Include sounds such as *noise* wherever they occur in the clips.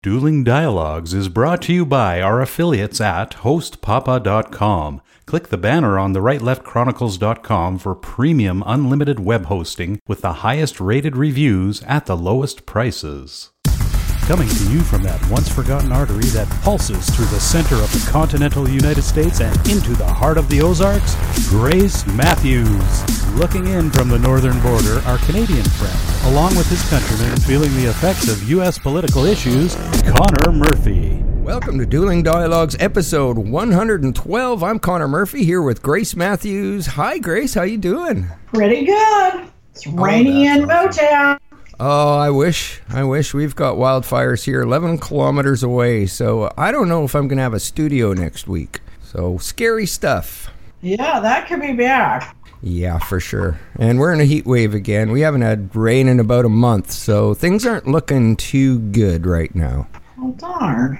Dueling Dialogues is brought to you by our affiliates at hostpapa.com. Click the banner on the rightleftchronicles.com for premium unlimited web hosting with the highest rated reviews at the lowest prices. Coming to you from that once forgotten artery that pulses through the center of the continental United States and into the heart of the Ozarks, Grace Matthews. Looking in from the northern border, our Canadian friend, along with his countrymen feeling the effects of U.S. political issues, Connor Murphy. Welcome to Dueling Dialogues, episode 112. I'm Connor Murphy here with Grace Matthews. Hi, Grace. How you doing? Pretty good. It's oh, rainy that's in Motown. Oh, I wish. I wish we've got wildfires here 11 kilometers away. So I don't know if I'm going to have a studio next week. So scary stuff. Yeah, that could be bad. Yeah, for sure. And we're in a heat wave again. We haven't had rain in about a month, so things aren't looking too good right now. Oh, darn.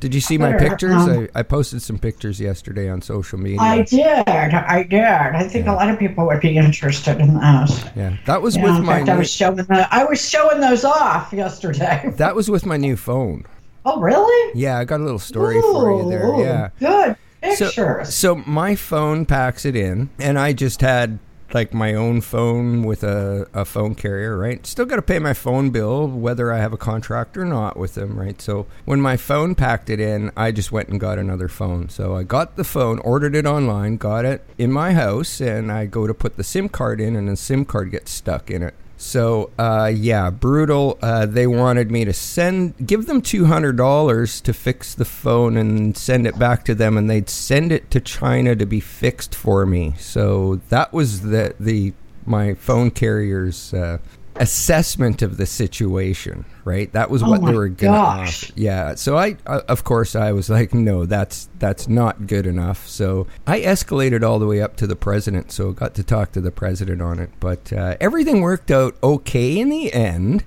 Did you see my pictures? um, I, I posted some pictures yesterday on social media. I did. I did. I think a lot of people would be interested in those. yeah, that was Yeah, with my fact, I was showing the, I was showing those off yesterday. *laughs* that was with my new phone. Oh, really? Yeah, I got a little story for you there. Yeah. Good So, so my phone packs it in, and I just had like my own phone with a, a phone carrier, right? Still got to pay my phone bill, whether I have a contract or not with them, right? So when my phone packed it in, I just went and got another phone. So I got the phone, ordered it online, got it in my house, and I go to put the SIM card in, and the SIM card gets stuck in it. So uh, yeah, brutal. Uh, they wanted me to send, give them two hundred dollars to fix the phone and send it back to them, and they'd send it to China to be fixed for me. So that was the the my phone carrier's uh, assessment of the situation. Right, that was Oh what they were gonna gosh. offer. Yeah. So I, uh, of course, I was like, no, that's that's not good enough. So I escalated all the way up to the president. So got to talk to the president on it. But uh, everything worked out okay in the end.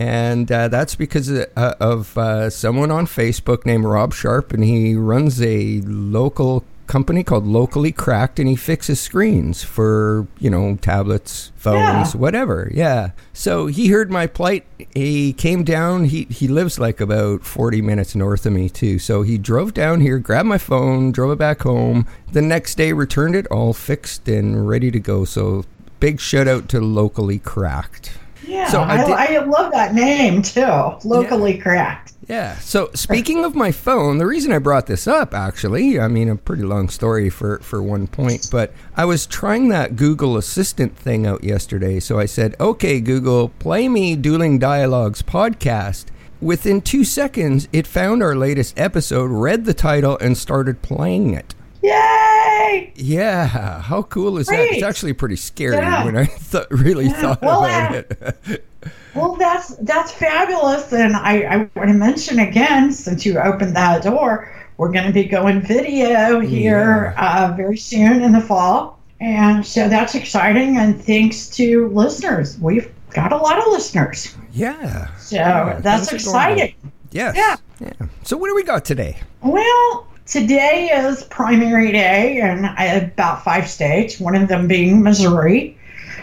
And uh, that's because of, uh, of uh, someone on Facebook named Rob Sharp, and he runs a local company called Locally Cracked, and he fixes screens for you know tablets, phones, Yeah. whatever. Yeah. So he heard my plight. He came down. He he lives like about forty minutes north of me too. So he drove down here, grabbed my phone, drove it back home. The next day, returned it all fixed and ready to go. So big shout out to Locally Cracked. Yeah, so I I, I, love that name too. Locally cracked. Yeah. So speaking of my phone, the reason I brought this up, actually, I mean, a pretty long story for, for one point, but I was trying that Google Assistant thing out yesterday. So I said, okay, Google, play me Dueling Dialogues podcast. Within two seconds, it found our latest episode, read the title, and started playing it. Yay! Yeah, how cool is that? It's actually pretty scary Yeah. when I *laughs* th- really thought Well, about uh, it. *laughs* Well, that's that's fabulous, and I, I want to mention again, since you opened that door, we're going to be going video here uh, very soon in the fall, and so that's exciting. And thanks to listeners, we've got a lot of listeners, yeah. so Yeah, that's things are going exciting. Yes. Yeah. yeah. So what do we got today? Well, today is primary day in uh, about five states, one of them being Missouri.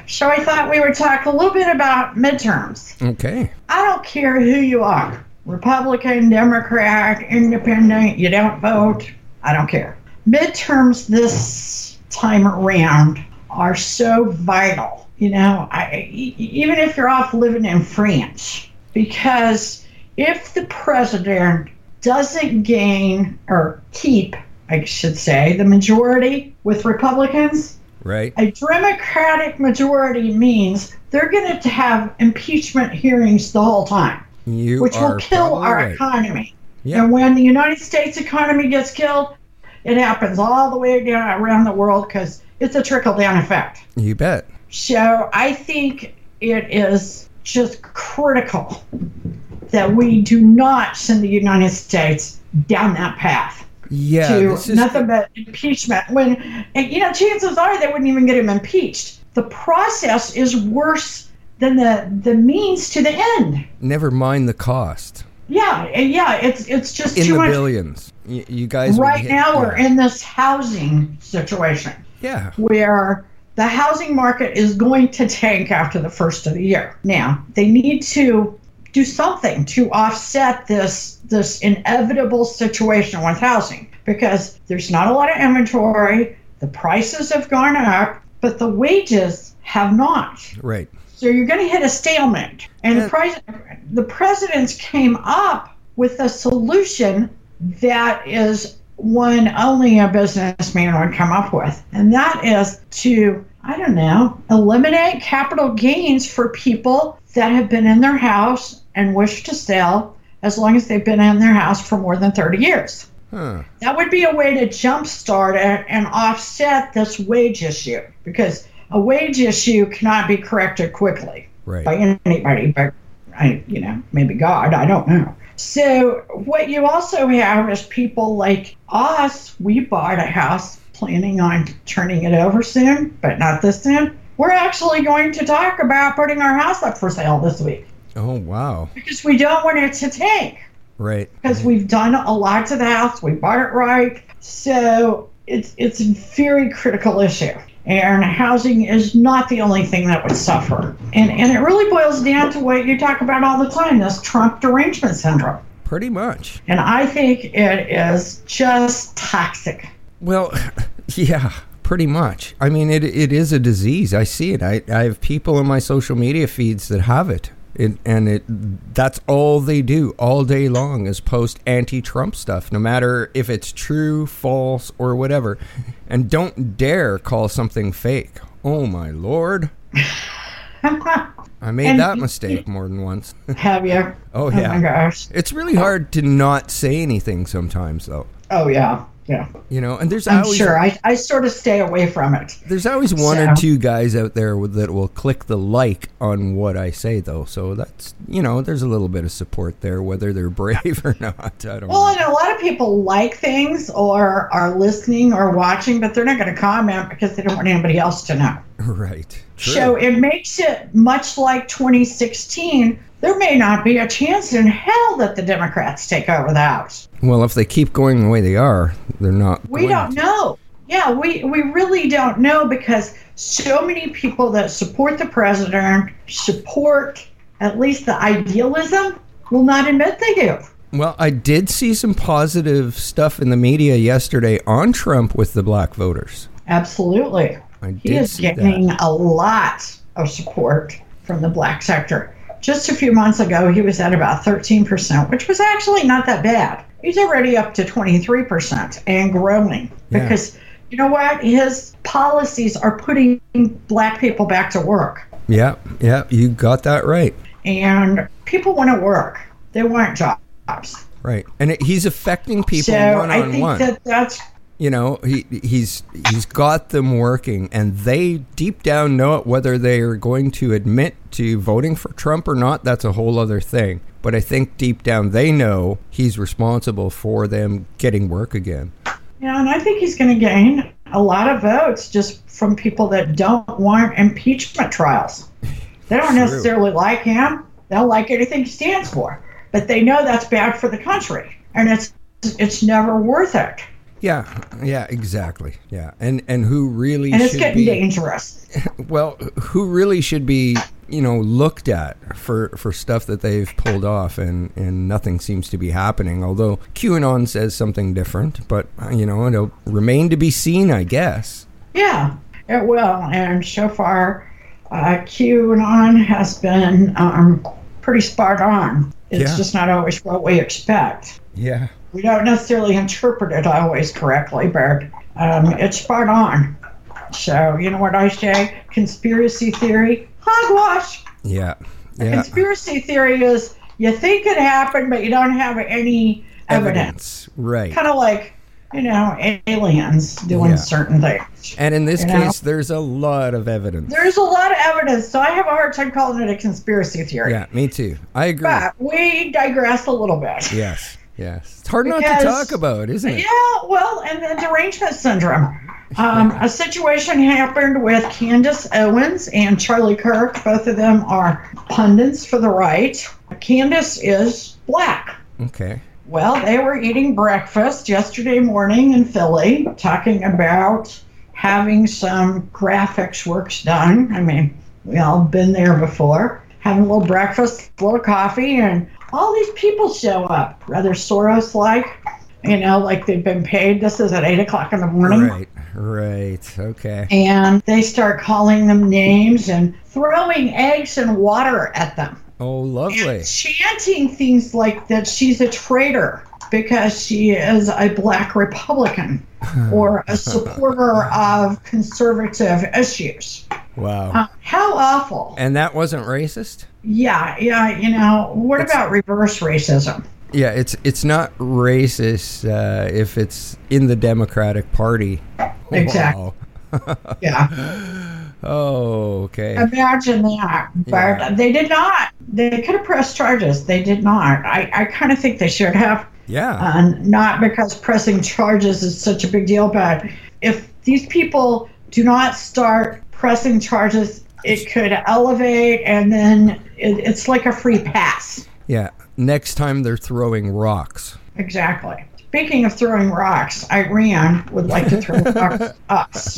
So I thought we would talk a little bit about midterms. Okay. I don't care who you are Republican, Democrat, Independent, you don't vote. I don't care. Midterms this time around are so vital. You know, I, even if you're off living in France, because if the president doesn't gain or keep, I should say, the majority with Republicans, Right. a Democratic majority means they're going to have impeachment hearings the whole time, You which will kill our right. economy. Yeah. And when the United States economy gets killed, it happens all the way down around the world because it's a trickle down effect. You bet. So I think it is just critical that we do not send the United States down that path Yeah. to nothing but impeachment. When and, you know, chances are they wouldn't even get him impeached. The process is worse than the the means to the end. never mind the cost Yeah, yeah, it's it's just in too the much. billions. You, you guys Right hit- now, yeah. we're in this housing situation Yeah. where the housing market is going to tank after the first of the year. Now, they need to do something to offset this this inevitable situation with housing because there's not a lot of inventory, the prices have gone up, but the wages have not. Right. So you're going to hit a stalemate. And the, pres- the presidents came up with a solution that is one only a businessman would come up with. And that is to, I don't know, eliminate capital gains for people that have been in their house and wish to sell as long as they've been in their house for more than 30 years. Huh. That would be a way to jumpstart it and offset this wage issue because a wage issue cannot be corrected quickly Right. by anybody, but I, you know, maybe God, I don't know. So what you also have is people like us. We bought a house planning on turning it over soon, but not this soon. We're actually going to talk about putting our house up for sale this week Oh wow. because we don't want it to tank Right. because we've done a lot to the house. We bought it right, so it's it's a very critical issue. And housing is not the only thing that would suffer. And and it really boils down to what you talk about all the time: this Trump derangement syndrome. Pretty much. And I think it is just toxic. Well, *laughs* yeah, pretty much. I mean, it it is a disease. I see it. I I have people in my social media feeds that have it. It, and it that's all they do all day long is post anti-Trump stuff, no matter if it's true, false, or whatever. And don't dare call something fake. Oh my lord! I made And- that mistake more than once. Have you? *laughs* Oh, yeah. Oh yeah. my gosh. it's really hard to not say anything sometimes, though. Oh yeah. Yeah. You know, and there's I'm always sure. I, I sort of stay away from it. There's always one or two guys out there that will click the like on what I say, though. So that's you know, there's a little bit of support there, whether they're brave *laughs* or not. I don't Well, know. and a lot of people like things or are listening or watching, but they're not going to comment because they don't want anybody else to know. *laughs* Right. True. So it makes it much like 2016. There may not be a chance in hell that the Democrats take over the House. well, if they keep going the way they are, they're not. We don't to. know. Yeah, we, we really don't know because so many people that support the president, support at least the idealism, will not admit they do. Well, I did see some positive stuff in the media yesterday on Trump with the black voters. Absolutely. I He is see that. getting a lot of support from the black sector. Just a few months ago, he was at about 13%, which was actually not that bad. He's already up to 23% and growing Yeah. because you know what? His policies are putting black people back to work. Yeah, yeah, you got that right. And people want to work, they want jobs. Right, and it, he's affecting people so one I think that that's you know he he's he's got them working and they deep down know it whether they are going to admit to voting for Trump or not that's a whole other thing but I think deep down they know he's responsible for them getting work again Yeah, and I think he's going to gain a lot of votes just from people that don't want impeachment trials. They don't True. necessarily like him. They don't like anything he stands for, but they know that's bad for the country, and it's it's never worth it, yeah yeah exactly yeah and and who really and it's should getting be dangerous. *laughs* well who really should be you know looked at for for stuff that they've pulled off and and nothing seems to be happening although QAnon says something different but uh, you know it'll remain to be seen I guess Yeah, it will, and so far, uh, QAnon has been um, pretty spot on. It's Yeah. just not always what we expect. yeah we don't necessarily interpret it always correctly, but um, it's spot on. So, you know what I say? Conspiracy theory, hogwash. yeah A yeah conspiracy theory is you think it happened, but you don't have any evidence. right Kind of like, you know, aliens doing Yeah. certain things. and in this You know? case there's a lot of evidence There's a lot of evidence, so I have a hard time calling it a conspiracy theory. yeah me too I agree But we digress a little bit. yes yes it's hard not to talk about isn't it Yeah, well, and the derangement syndrome. Um, a situation happened with Candace Owens and Charlie Kirk. Both of them are pundits for the right. Candace is black. okay Well, they were eating breakfast yesterday morning in Philly, talking about having some graphics works done. I mean, we all been there before. having a little breakfast, a little coffee, and all these people show up, rather Soros like. You know, like they've been paid. This is at eight o'clock in the morning. Right, right, okay. And they start calling them names and throwing eggs and water at them. Oh, lovely. And chanting things like that she's a traitor because she is a black Republican *laughs* or a supporter of conservative issues. Wow. Uh, how awful. And that wasn't racist? Yeah, yeah, you know, what about reverse racism? Yeah, it's it's not racist uh, if it's in the Democratic Party. Exactly. Wow. *laughs* Yeah. Oh, okay. Imagine that. But Yeah. they did not. They could have pressed charges. They did not. I, I kind of think they should have. Yeah. and not because pressing charges is such a big deal, but if these people do not start pressing charges, it could elevate, and then it, it's like a free pass. Yeah. Next time they're throwing rocks. Exactly. Speaking of throwing rocks, Iran would like to throw *laughs* rocks at us.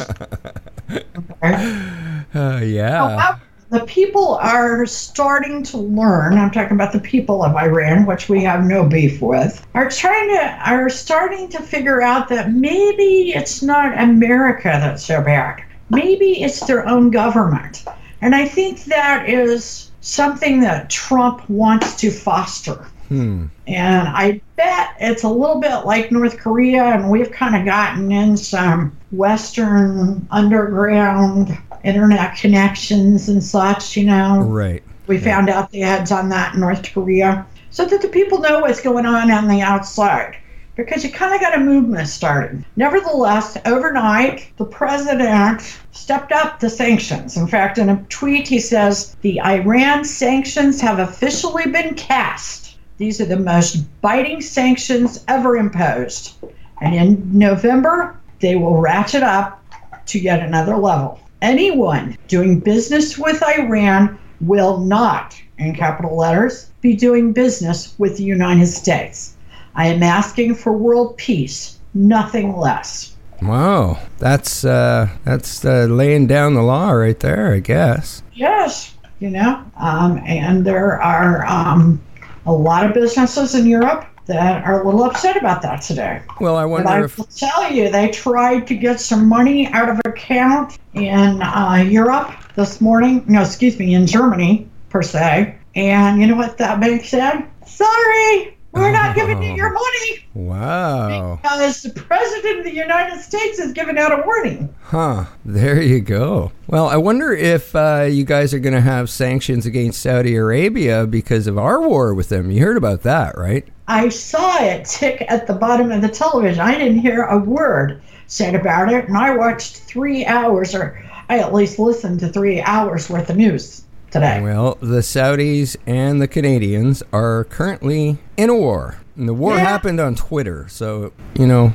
Okay? Uh, yeah. However, the people are starting to learn. I'm talking about the people of Iran, which we have no beef with. Are trying to are starting to figure out that maybe it's not America that's so bad. Maybe it's their own government, and I think that is something that Trump wants to foster. Hmm. And I bet it's a little bit like North Korea, and we've kind of gotten in some Western underground internet connections and such, you know. Right. We found out the ads on that in North Korea so that the people know what's going on on the outside. Because you kind of got a movement started. Nevertheless, overnight, the president stepped up the sanctions. In fact, in a tweet, he says the Iran sanctions have officially been cast. These are the most biting sanctions ever imposed. And in November, they will ratchet up to yet another level. Anyone doing business with Iran will not, in capital letters, be doing business with the United States. I am asking for world peace, nothing less. Wow. That's uh, that's uh, laying down the law right there, I guess. Yes, you know, um, and there are um, a lot of businesses in Europe that are a little upset about that today. Well, I But wonder I if will tell you, they tried to get some money out of account in uh, Europe this morning. No, excuse me, in Germany per se. And you know what that bank said? Sorry, we're not giving you your money Wow. because the president of the United States has given out a warning. Huh. There you go. Well, I wonder if uh, you guys are going to have sanctions against Saudi Arabia because of our war with them. You heard about that, right? I saw it tick at the bottom of the television. I didn't hear a word said about it, and I watched three hours, or I at least listened to three hours worth of news today. Well, the Saudis and the Canadians are currently in a war. And the war Yeah. happened on Twitter. So, you know,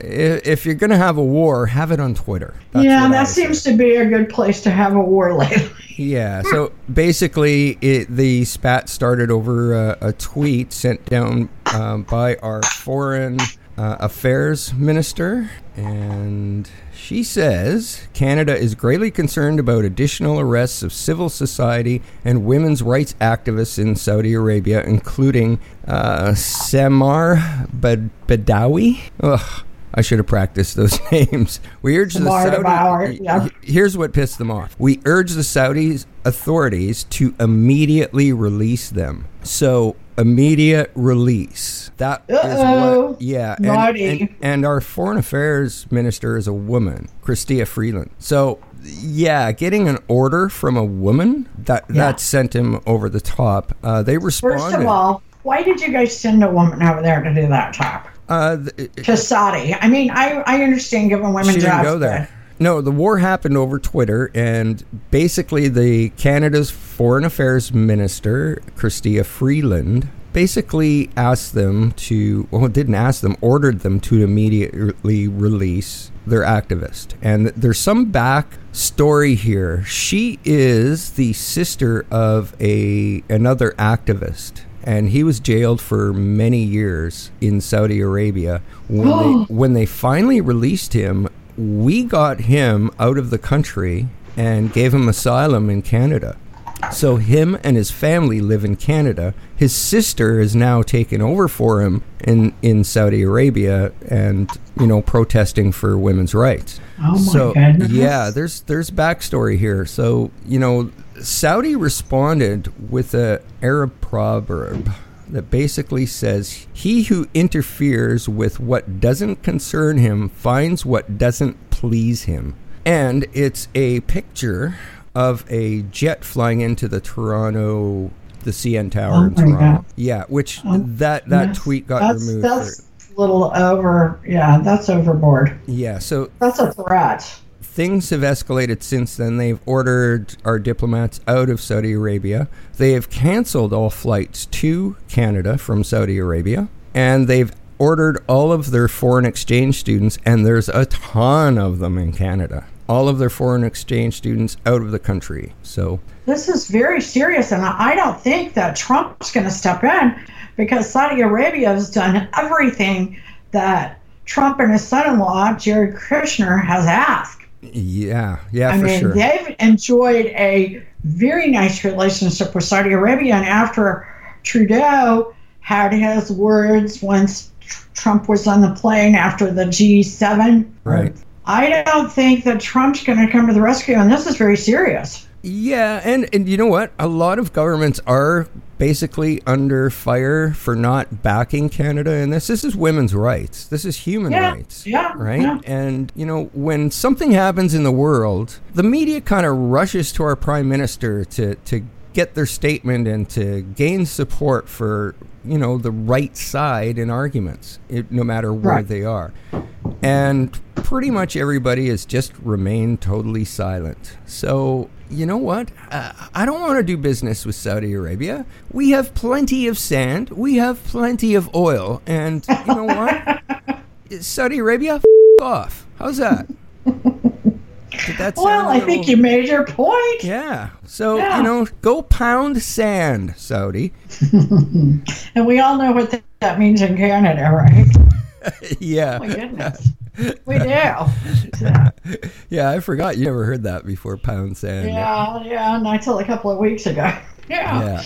if, if you're going to have a war, have it on Twitter. That's yeah, that seems to be a good place to have a war lately. Yeah. *laughs* So basically, it, the spat started over uh, a tweet sent down um, by our foreign uh, affairs minister, and she says Canada is greatly concerned about additional arrests of civil society and women's rights activists in Saudi Arabia, including uh, Samar Bad- Badawi. Ugh. I should have practiced those *laughs* names. We urge the Saudi. Bauer, yeah. Here's what pissed them off. We urge the Saudi authorities to immediately release them. So immediate release. That is Uh-oh. what. Yeah, and, and and our foreign affairs minister is a woman, Chrystia Freeland. So yeah, getting an order from a woman that Yeah. that sent him over the top. Uh, they responded. First of all, why did you guys send a woman over there to do that job? uh, th- To Saudi. I mean, I, I understand giving women she didn't go there. No, the war happened over Twitter, and basically, the Canada's Foreign Affairs Minister, Chrystia Freeland, basically asked them to, well, didn't ask them, ordered them to immediately release their activist. And there's some back story here. She is the sister of a another activist. And he was jailed for many years in Saudi Arabia. When they, *gasps* when they finally released him, we got him out of the country and gave him asylum in Canada. So him and his family live in Canada. His sister is now taken over for him in, in Saudi Arabia and, you know, protesting for women's rights. Oh my so goodness. yeah, there's there's backstory here. So, you know, Saudi responded with a Arab proverb that basically says, "He who interferes with what doesn't concern him finds what doesn't please him." And it's a picture of a jet flying into the Toronto, the CN Tower Oh in Toronto. God. Yeah, which Oh, that that Yes, tweet got that's, removed. That's for- a little over. Yeah, that's overboard. yeah, so That's a threat. things have escalated since then. They've ordered our diplomats out of Saudi Arabia. They have canceled all flights to Canada from Saudi Arabia. And they've ordered all of their foreign exchange students, and there's a ton of them in Canada. All of their foreign exchange students out of the country. So, This is very serious, and I don't think that Trump's going to step in because Saudi Arabia has done everything that Trump and his son-in-law Jared Kushner has asked. yeah, yeah, I for mean, sure. they've enjoyed a very nice relationship with Saudi Arabia, and after Trudeau had his words once Trump was on the plane after the G7, Right. I don't think that Trump's going to come to the rescue, and this is very serious. Yeah, and, and you know what? A lot of governments are basically under fire for not backing Canada in this. This is women's rights. This is human Yeah, rights. yeah, Right? yeah. And, you know, when something happens in the world, the media kind of rushes to our prime minister to, to get their statement and to gain support for, you know, the right side in arguments, it, no matter where Right. they are. And pretty much everybody has just remained totally silent. So, you know what? Uh, I don't want to do business with Saudi Arabia. We have plenty of sand, we have plenty of oil, and you know what? *laughs* Saudi Arabia, f- off. How's that? *laughs* Did that Well, I think you made your point. Yeah. So, Yeah. you know, go pound sand, Saudi. *laughs* And we all know what that, means in Canada, right? *laughs* yeah. Oh my goodness. We do. Yeah, *laughs* Yeah, I forgot you never heard that before, pound sand. yeah, yeah, not till a couple of weeks ago. Yeah.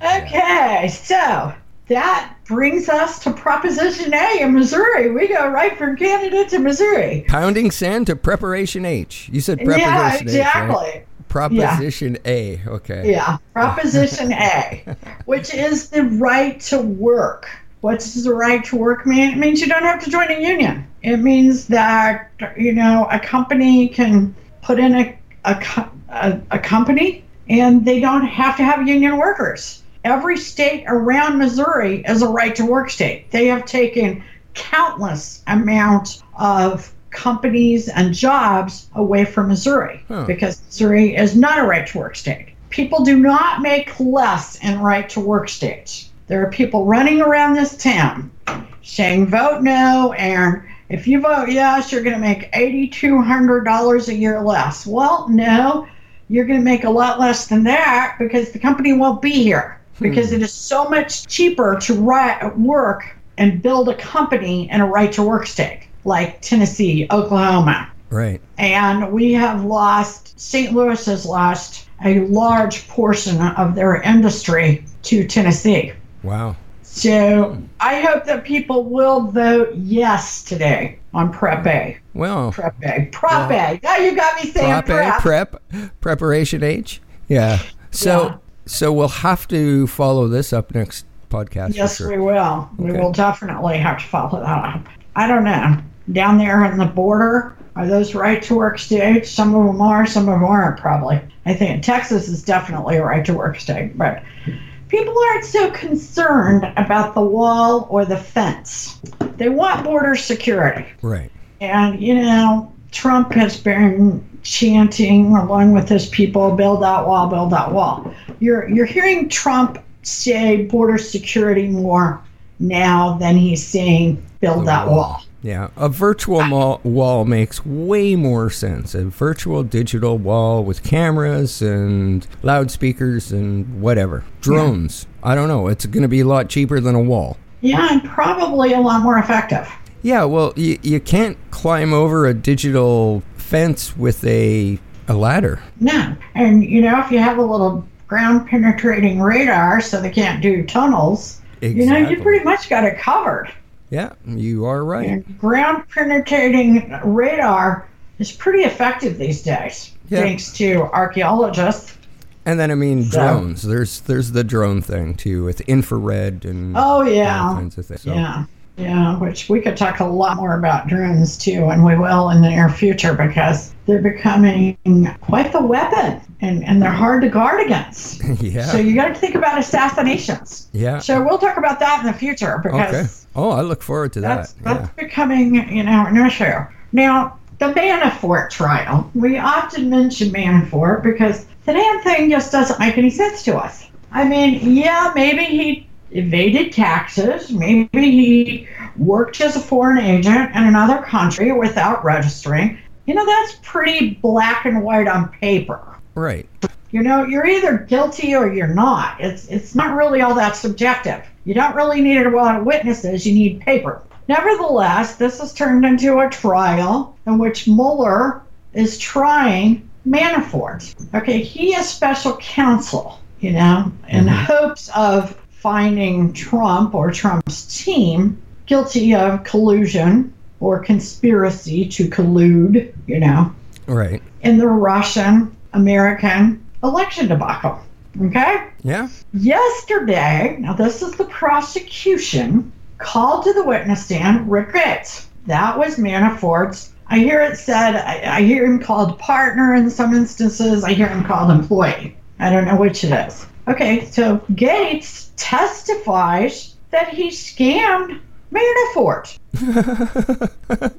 Yeah. Okay, so that brings us to Proposition A in Missouri. We go right from Canada to Missouri. Pounding sand to preparation H. You said Yeah, preposition H, right? exactly. Proposition A. Okay. Yeah, Proposition A, *laughs* which is the right to work. What does the right to work mean? It means you don't have to join a union. It means that you know a company can put in a a, a, a company and they don't have to have union workers. Every state around Missouri is a right to work state. They have taken countless amounts of companies and jobs away from Missouri Huh. because Missouri is not a right to work state. People do not make less in right to work states. There are people running around this town saying vote no and if you vote yes, you're going to make $8,200 a year less. Well, no, you're going to make a lot less than that because the company won't be here because hmm. it is so much cheaper to ri- work and build a company in a right to work state like Tennessee, Oklahoma. Right. And we have lost, St. Louis has lost a large portion of their industry to Tennessee. Wow. So I hope that people will vote yes today on Prep A. Well, Prep A. Prep A. Now you got me saying prep A, prep. prep, preparation H. Yeah. So, Yeah. So we'll have to follow this up next podcast. Yes, sure. we will. We will definitely have to follow that up. I don't know. Down there on the border, are those right to work states? Some of them are, some of them aren't, probably. I think Texas is definitely a right to work state, but people aren't so concerned about the wall or the fence. They want border security. Right. And, you know, Trump has been chanting along with his people, build that wall, build that wall. You're, you're hearing Trump say border security more now than he's saying build that wall. Yeah, a virtual ah. mall, wall makes way more sense. A virtual digital wall with cameras and loudspeakers and whatever. Drones. I don't know. It's going to be a lot cheaper than a wall. Yeah, and probably a lot more effective. Yeah, well, you, you can't climb over a digital fence with a a ladder. No. And, you know, if you have a little ground penetrating radar so they can't do tunnels, you know, you pretty much got it covered. Yeah, you are right. And ground penetrating radar is pretty effective these days, Yeah. thanks to archaeologists. And then I mean So- drones. There's there's the drone thing too with infrared and Oh, yeah, all kinds of things. So, Yeah. Yeah, which we could talk a lot more about drones too, and we will in the near future because they're becoming quite the weapon and, and they're hard to guard against. *laughs* yeah. So you got to think about assassinations. yeah. So we'll talk about that in the future because Okay. Oh, I look forward to that's that. that's becoming you know an issue. Now the Manafort trial, we often mention Manafort because the damn thing just doesn't make any sense to us. I mean, yeah, maybe he evaded taxes, maybe he worked as a foreign agent in another country without registering. You know, that's pretty black and white on paper. Right. You know, you're either guilty or you're not. It's it's not really all that subjective. You don't really need a lot of witnesses. You need paper. Nevertheless, this has turned into a trial in which Mueller is trying Manafort. Okay, he is special counsel, you know, in mm-hmm. hopes of finding Trump or Trump's team guilty of collusion or conspiracy to collude, you know, Right. in the Russian American election debacle. Okay? Yeah. Yesterday, now this is the prosecution, called to the witness stand Rick That was Manafort's. I hear it said, I, I hear him called partner in some instances, I hear him called employee. I don't know which it is. Okay, so Gates testifies that he scammed Manafort. *laughs*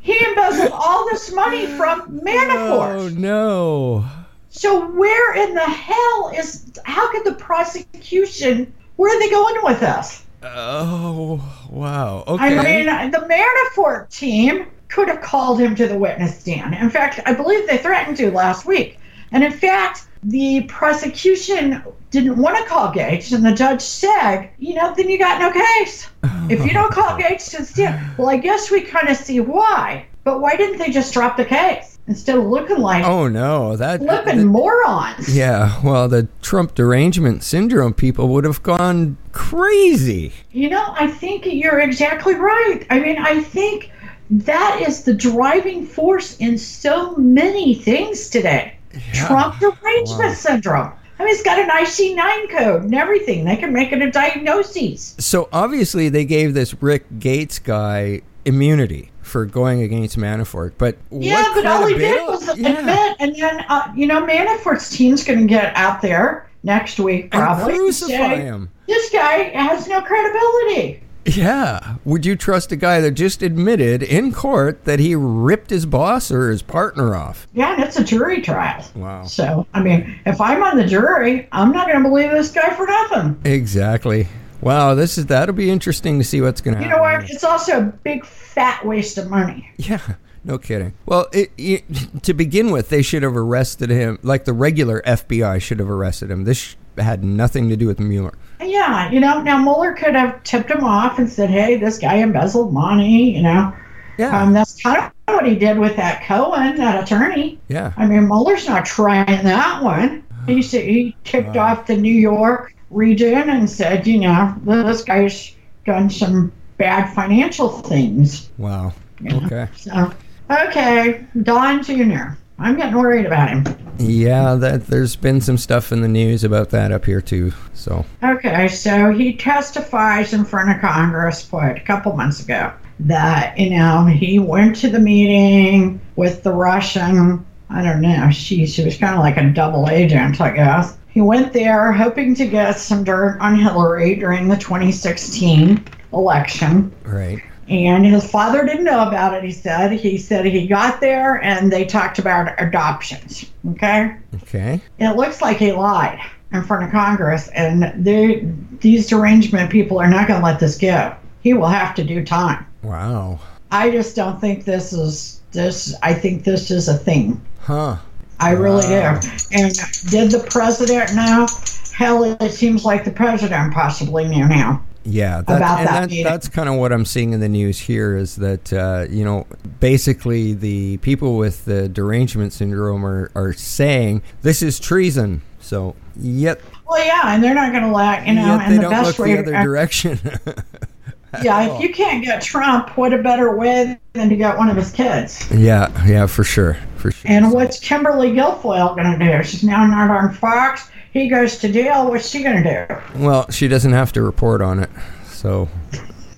he embezzled all this money from Manafort. Oh no. So where in the hell is how could the prosecution where are they going with this? Oh wow. Okay. I mean the Manafort team could have called him to the witness stand. In fact, I believe they threatened to last week. And in fact, the prosecution didn't want to call Gates, and the judge said, you know, then you got no case. If you don't call *laughs* Gates to stand, well, I guess we kind of see why. But why didn't they just drop the case instead of looking like oh no. That. flipping that- morons? yeah. Well, the Trump derangement syndrome people would have gone crazy. You know, I think you're exactly right. I mean, I think that is the driving force in so many things today. Trump derangement Wow. syndrome. I mean, it's got an IC9 code and everything. They can make it a diagnosis. So obviously they gave this Rick Gates guy immunity for going against Manafort, but Yeah, what but all he did was Yeah. admit, and then uh, you know, Manafort's team's going to get out there next week probably and crucify say, him. This guy has no credibility. Yeah. Would you trust a guy that just admitted in court that he ripped his boss or his partner off? Yeah, and it's a jury trial. Wow. So, I mean, if I'm on the jury, I'm not going to believe this guy for nothing. Exactly. Wow, this is that'll be interesting to see what's going to happen. You know what? It's also a big fat waste of money. Yeah, no kidding. Well, it, it, to begin with, they should have arrested him like the regular FBI should have arrested him. This had nothing to do with Mueller. Yeah, you know, now Mueller could have tipped him off and said, hey, this guy embezzled money, you know. Yeah, Um, that's kind of what he did with that Cohen, that attorney. yeah. I mean, Mueller's not trying that one. He said he tipped Wow. off the New York region and said, you know, this guy's done some bad financial things. Wow. Yeah. Okay. So, okay, Don Jr. I'm getting worried about him. Yeah, that there's been some stuff in the news about that up here too. So Okay, so he testifies in front of Congress, what, a couple months ago, that, you know, he went to the meeting with the Russian, I don't know, she, she was kind of like a double agent, I guess. He went there hoping to get some dirt on Hillary during the 2016 election. right. And his father didn't know about it, he said. He said he got there and they talked about adoptions. Okay? Okay. It looks like he lied in front of Congress, and they, these derangement people are not going to let this go. He will have to do time. Wow. I just don't think this is this. I think this is a thing. Huh. I really Wow. do. And did the president know? Hell, it seems like the president possibly knew now. Yeah, that, About and that that, that's kind of what I'm seeing in the news here is that uh, you know basically the people with the derangement syndrome are, are saying this is treason. So Yet, Well, yeah, and they're not going to let you know. and they the don't best look way the other direction. *laughs* yeah, if you can't get Trump, what a better way than to get one of his kids. yeah, yeah, for sure, for sure. And what's Kimberly Guilfoyle going to do? She's now not on Fox. He goes to jail. What's she going to do? Well, she doesn't have to report on it, so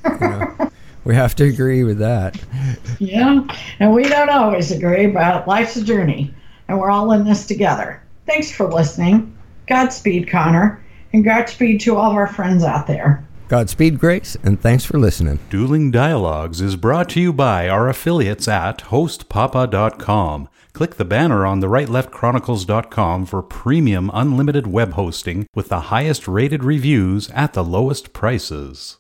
you know, *laughs* we have to agree with that. Yeah, and we don't always agree, but life's a journey, and we're all in this together. Thanks for listening. Godspeed, Connor, and Godspeed to all of our friends out there. Godspeed, Grace, and thanks for listening. Dueling Dialogues is brought to you by our affiliates at hostpapa.com. Click the banner on the for premium unlimited web hosting with the highest rated reviews at the lowest prices.